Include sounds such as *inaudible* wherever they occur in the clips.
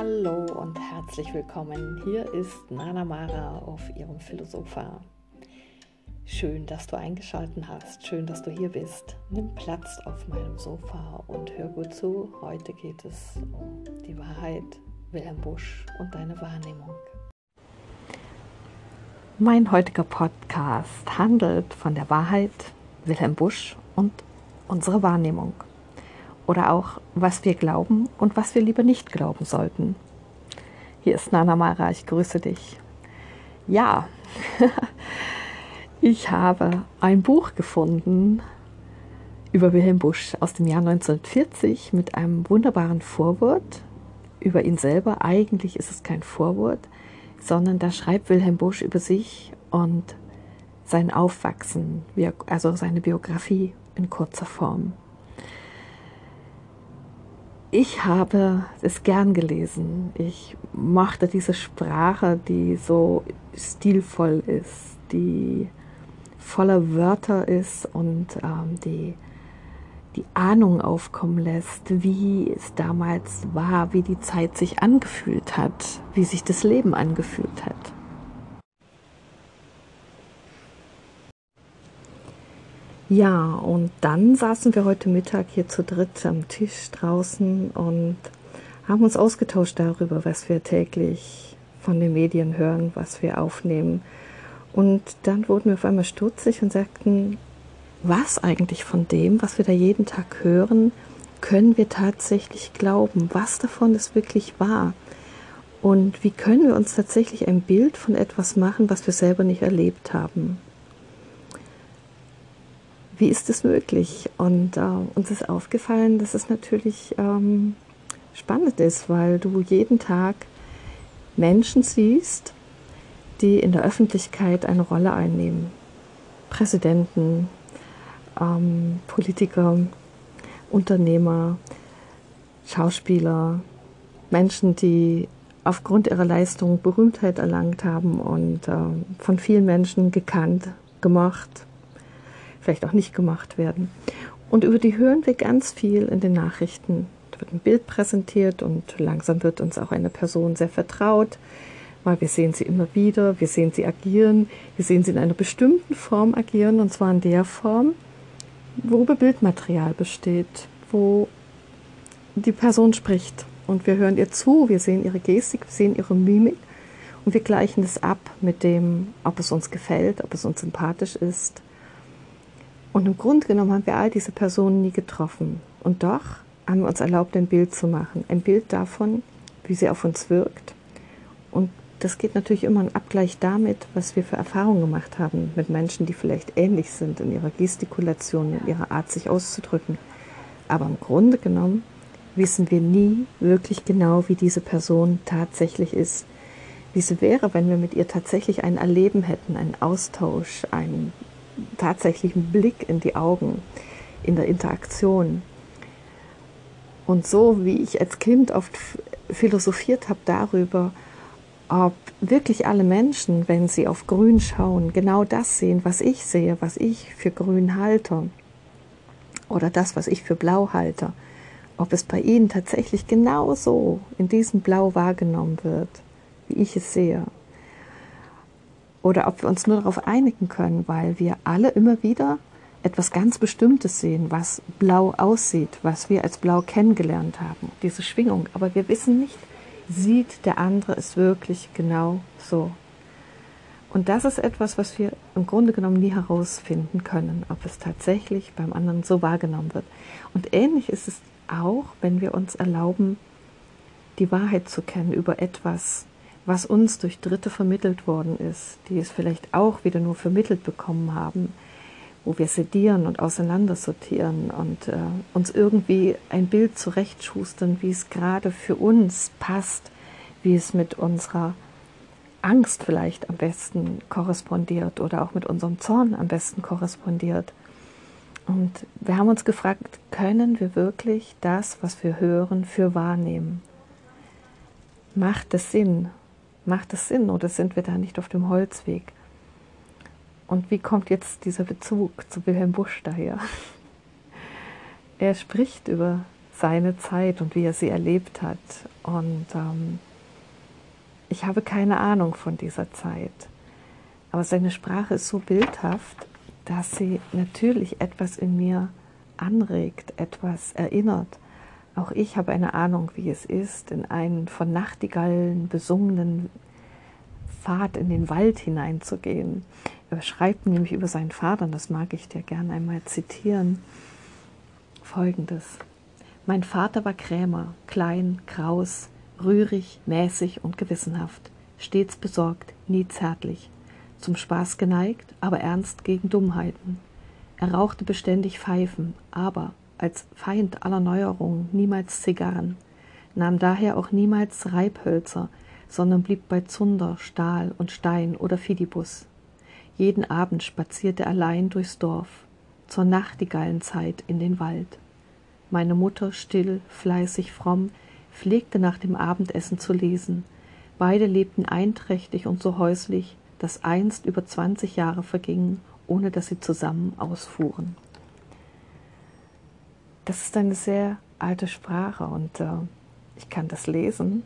Hallo und herzlich willkommen. Hier ist Nana Mara auf ihrem Philosopher. Schön, dass du eingeschaltet hast. Schön, dass du hier bist. Nimm Platz auf meinem Sofa und hör gut zu. Heute geht es um die Wahrheit, Wilhelm Busch und deine Wahrnehmung. Mein heutiger Podcast handelt von der Wahrheit, Wilhelm Busch und unserer Wahrnehmung oder auch, was wir glauben und was wir lieber nicht glauben sollten. Hier ist Nana Mara, ich grüße dich. Ja, *laughs* ich habe ein Buch gefunden über Wilhelm Busch aus dem Jahr 1940 mit einem wunderbaren Vorwort über ihn selber. Eigentlich ist es kein Vorwort, sondern da schreibt Wilhelm Busch über sich und sein Aufwachsen, also seine Biografie in kurzer Form. Ich habe es gern gelesen. Ich mochte diese Sprache, die so stilvoll ist, die voller Wörter ist und ähm, die die Ahnung aufkommen lässt, wie es damals war, wie die Zeit sich angefühlt hat, wie sich das Leben angefühlt hat. Ja, und dann saßen wir heute Mittag hier zu dritt am Tisch draußen und haben uns ausgetauscht darüber, was wir täglich von den Medien hören, was wir aufnehmen. Und dann wurden wir auf einmal stutzig und sagten, was eigentlich von dem, was wir da jeden Tag hören, können wir tatsächlich glauben? Was davon ist wirklich wahr? Und wie können wir uns tatsächlich ein Bild von etwas machen, was wir selber nicht erlebt haben? Wie ist es möglich? Und äh, uns ist aufgefallen, dass es natürlich ähm, spannend ist, weil du jeden Tag Menschen siehst, die in der Öffentlichkeit eine Rolle einnehmen. Präsidenten, ähm, Politiker, Unternehmer, Schauspieler, Menschen, die aufgrund ihrer Leistung Berühmtheit erlangt haben und äh, von vielen Menschen gekannt, gemocht, vielleicht auch nicht gemacht werden. Und über die hören wir ganz viel in den Nachrichten. Da wird ein Bild präsentiert und langsam wird uns auch eine Person sehr vertraut, weil wir sehen sie immer wieder, wir sehen sie agieren, wir sehen sie in einer bestimmten Form agieren, und zwar in der Form, worüber Bildmaterial besteht, wo die Person spricht und wir hören ihr zu, wir sehen ihre Gestik, wir sehen ihre Mimik und wir gleichen das ab mit dem, ob es uns gefällt, ob es uns sympathisch ist und im Grunde genommen haben wir all diese Personen nie getroffen. Und doch haben wir uns erlaubt, ein Bild zu machen. Ein Bild davon, wie sie auf uns wirkt. Und das geht natürlich immer im Abgleich damit, was wir für Erfahrungen gemacht haben mit Menschen, die vielleicht ähnlich sind in ihrer Gestikulation, in ihrer Art, sich auszudrücken. Aber im Grunde genommen wissen wir nie wirklich genau, wie diese Person tatsächlich ist. Wie sie wäre, wenn wir mit ihr tatsächlich ein Erleben hätten, einen Austausch, einen tatsächlichen Blick in die Augen, in der Interaktion. Und so wie ich als Kind oft philosophiert habe darüber, ob wirklich alle Menschen, wenn sie auf Grün schauen, genau das sehen, was ich sehe, was ich für grün halte oder das, was ich für blau halte, ob es bei ihnen tatsächlich genau so in diesem Blau wahrgenommen wird, wie ich es sehe oder ob wir uns nur darauf einigen können, weil wir alle immer wieder etwas ganz Bestimmtes sehen, was blau aussieht, was wir als blau kennengelernt haben, diese Schwingung. Aber wir wissen nicht, sieht der andere es wirklich genau so. Und das ist etwas, was wir im Grunde genommen nie herausfinden können, ob es tatsächlich beim anderen so wahrgenommen wird. Und ähnlich ist es auch, wenn wir uns erlauben, die Wahrheit zu kennen über etwas, was uns durch Dritte vermittelt worden ist, die es vielleicht auch wieder nur vermittelt bekommen haben, wo wir sedieren und auseinandersortieren und äh, uns irgendwie ein Bild zurechtschustern, wie es gerade für uns passt, wie es mit unserer Angst vielleicht am besten korrespondiert oder auch mit unserem Zorn am besten korrespondiert. Und wir haben uns gefragt, können wir wirklich das, was wir hören, für wahrnehmen? Macht es Sinn? Macht es Sinn oder sind wir da nicht auf dem Holzweg? Und wie kommt jetzt dieser Bezug zu Wilhelm Busch daher? *laughs* Er spricht über seine Zeit und wie er sie erlebt hat. Und ähm, ich habe keine Ahnung von dieser Zeit. Aber seine Sprache ist so bildhaft, dass sie natürlich etwas in mir anregt, etwas erinnert. Auch ich habe eine Ahnung, wie es ist, in einen von Nachtigallen besungenen Pfad in den Wald hineinzugehen. Er schreibt nämlich über seinen Vater, und das mag ich dir gerne einmal zitieren, folgendes. Mein Vater war Krämer, klein, kraus, rührig, mäßig und gewissenhaft, stets besorgt, nie zärtlich, zum Spaß geneigt, aber ernst gegen Dummheiten. Er rauchte beständig Pfeifen, aber als Feind aller Neuerungen niemals Zigarren, nahm daher auch niemals Reibhölzer, sondern blieb bei Zunder, Stahl und Stein oder Fidibus. Jeden Abend spazierte er allein durchs Dorf, zur Nachtigallenzeit in den Wald. Meine Mutter, still, fleißig, fromm, pflegte nach dem Abendessen zu lesen. Beide lebten einträchtig und so häuslich, dass einst über zwanzig Jahre vergingen, ohne dass sie zusammen ausfuhren. Das ist eine sehr alte Sprache und äh, ich kann das lesen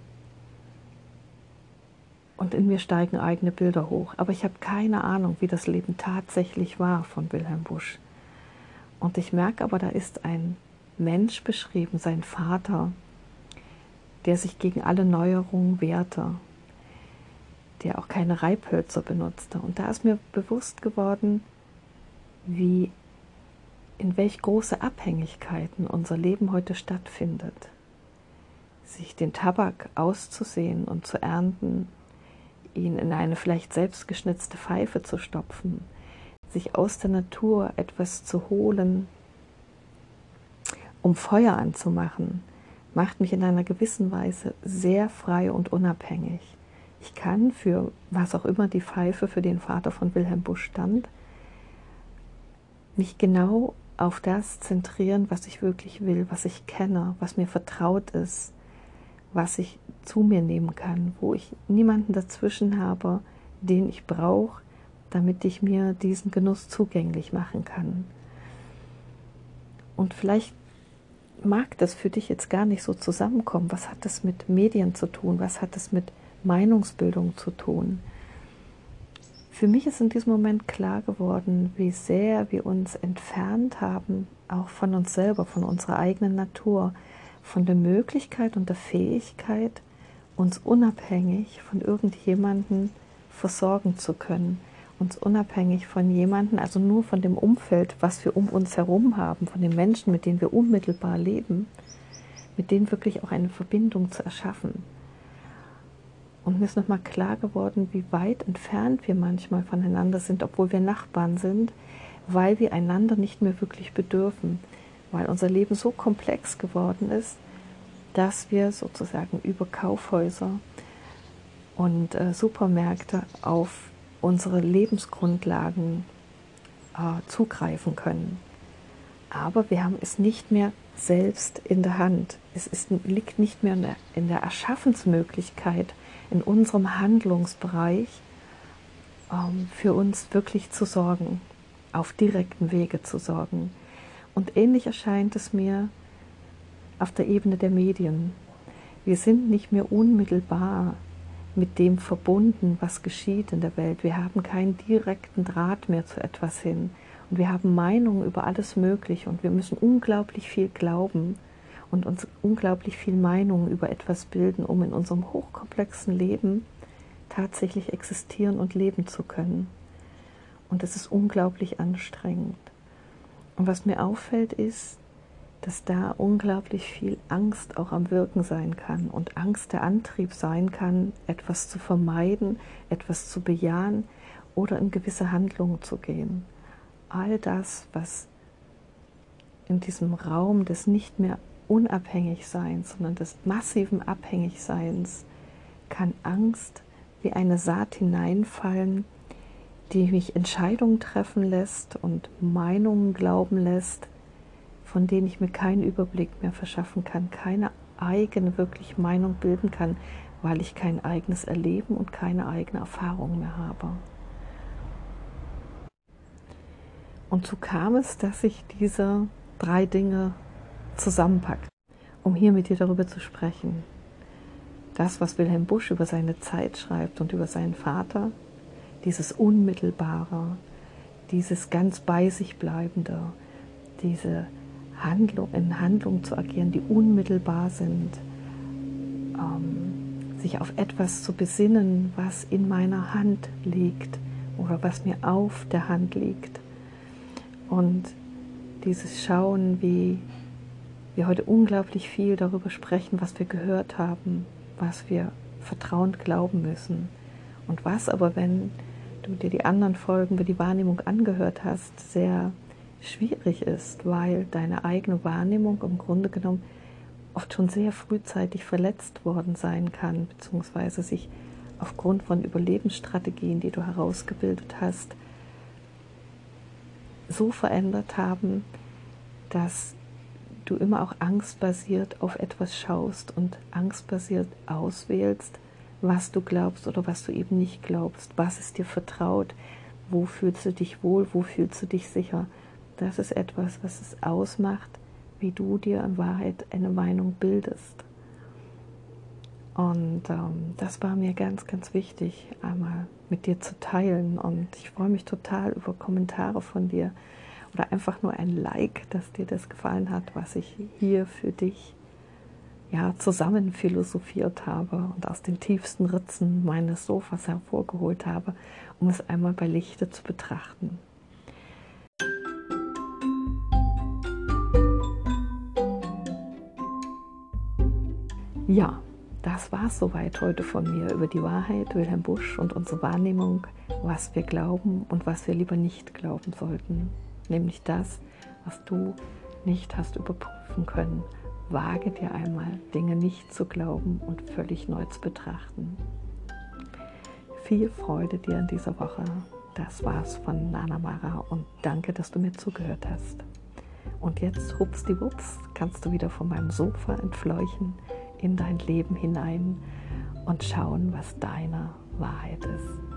und in mir steigen eigene Bilder hoch. Aber ich habe keine Ahnung, wie das Leben tatsächlich war von Wilhelm Busch. Und ich merke aber, da ist ein Mensch beschrieben, sein Vater, der sich gegen alle Neuerungen wehrte, der auch keine Reibhölzer benutzte. Und da ist mir bewusst geworden, wie in welch große Abhängigkeiten unser Leben heute stattfindet. Sich den Tabak auszusehen und zu ernten, ihn in eine vielleicht selbstgeschnitzte Pfeife zu stopfen, sich aus der Natur etwas zu holen, um Feuer anzumachen, macht mich in einer gewissen Weise sehr frei und unabhängig. Ich kann für was auch immer die Pfeife für den Vater von Wilhelm Busch stand, mich genau auf das zentrieren, was ich wirklich will, was ich kenne, was mir vertraut ist, was ich zu mir nehmen kann, wo ich niemanden dazwischen habe, den ich brauche, damit ich mir diesen Genuss zugänglich machen kann. Und vielleicht mag das für dich jetzt gar nicht so zusammenkommen. Was hat das mit Medien zu tun? Was hat das mit Meinungsbildung zu tun? Für mich ist in diesem Moment klar geworden, wie sehr wir uns entfernt haben, auch von uns selber, von unserer eigenen Natur, von der Möglichkeit und der Fähigkeit, uns unabhängig von irgendjemandem versorgen zu können, uns unabhängig von jemandem, also nur von dem Umfeld, was wir um uns herum haben, von den Menschen, mit denen wir unmittelbar leben, mit denen wirklich auch eine Verbindung zu erschaffen. Und mir ist nochmal klar geworden, wie weit entfernt wir manchmal voneinander sind, obwohl wir Nachbarn sind, weil wir einander nicht mehr wirklich bedürfen, weil unser Leben so komplex geworden ist, dass wir sozusagen über Kaufhäuser und äh, Supermärkte auf unsere Lebensgrundlagen äh, zugreifen können. Aber wir haben es nicht mehr selbst in der Hand. Es ist, liegt nicht mehr in der, in der Erschaffensmöglichkeit, in unserem Handlungsbereich ähm, für uns wirklich zu sorgen, auf direkten Wege zu sorgen. Und ähnlich erscheint es mir auf der Ebene der Medien. Wir sind nicht mehr unmittelbar mit dem verbunden, was geschieht in der Welt. Wir haben keinen direkten Draht mehr zu etwas hin. Und wir haben Meinungen über alles Mögliche und wir müssen unglaublich viel glauben und uns unglaublich viel Meinungen über etwas bilden, um in unserem hochkomplexen Leben tatsächlich existieren und leben zu können. Und es ist unglaublich anstrengend. Und was mir auffällt, ist, dass da unglaublich viel Angst auch am Wirken sein kann und Angst der Antrieb sein kann, etwas zu vermeiden, etwas zu bejahen oder in gewisse Handlungen zu gehen. All das, was in diesem Raum des nicht mehr Unabhängigseins, sondern des massiven Abhängigseins, kann Angst wie eine Saat hineinfallen, die mich Entscheidungen treffen lässt und Meinungen glauben lässt, von denen ich mir keinen Überblick mehr verschaffen kann, keine eigene wirklich Meinung bilden kann, weil ich kein eigenes Erleben und keine eigene Erfahrung mehr habe. Und so kam es, dass ich diese drei Dinge zusammenpacke. um hier mit dir darüber zu sprechen. Das, was Wilhelm Busch über seine Zeit schreibt und über seinen Vater, dieses Unmittelbare, dieses ganz bei sich Bleibende, diese Handlung, in Handlungen zu agieren, die unmittelbar sind, ähm, sich auf etwas zu besinnen, was in meiner Hand liegt oder was mir auf der Hand liegt. Und dieses Schauen, wie wir heute unglaublich viel darüber sprechen, was wir gehört haben, was wir vertrauend glauben müssen. Und was aber, wenn du dir die anderen Folgen über die Wahrnehmung angehört hast, sehr schwierig ist, weil deine eigene Wahrnehmung im Grunde genommen oft schon sehr frühzeitig verletzt worden sein kann, beziehungsweise sich aufgrund von Überlebensstrategien, die du herausgebildet hast, so verändert haben, dass du immer auch angstbasiert auf etwas schaust und angstbasiert auswählst, was du glaubst oder was du eben nicht glaubst, was ist dir vertraut, wo fühlst du dich wohl, wo fühlst du dich sicher. Das ist etwas, was es ausmacht, wie du dir in Wahrheit eine Meinung bildest. Und ähm, das war mir ganz, ganz wichtig, einmal mit dir zu teilen. Und ich freue mich total über Kommentare von dir oder einfach nur ein Like, dass dir das gefallen hat, was ich hier für dich ja, zusammen philosophiert habe und aus den tiefsten Ritzen meines Sofas hervorgeholt habe, um es einmal bei Lichte zu betrachten. Ja, das war es soweit heute von mir über die Wahrheit, Wilhelm Busch und unsere Wahrnehmung, was wir glauben und was wir lieber nicht glauben sollten. Nämlich das, was du nicht hast überprüfen können. Wage dir einmal, Dinge nicht zu glauben und völlig neu zu betrachten. Viel Freude dir in dieser Woche. Das war's von Nana Mara und danke, dass du mir zugehört hast. Und jetzt, hups die Wups, kannst du wieder von meinem Sofa entfleuchen in dein Leben hinein und schauen, was deine Wahrheit ist.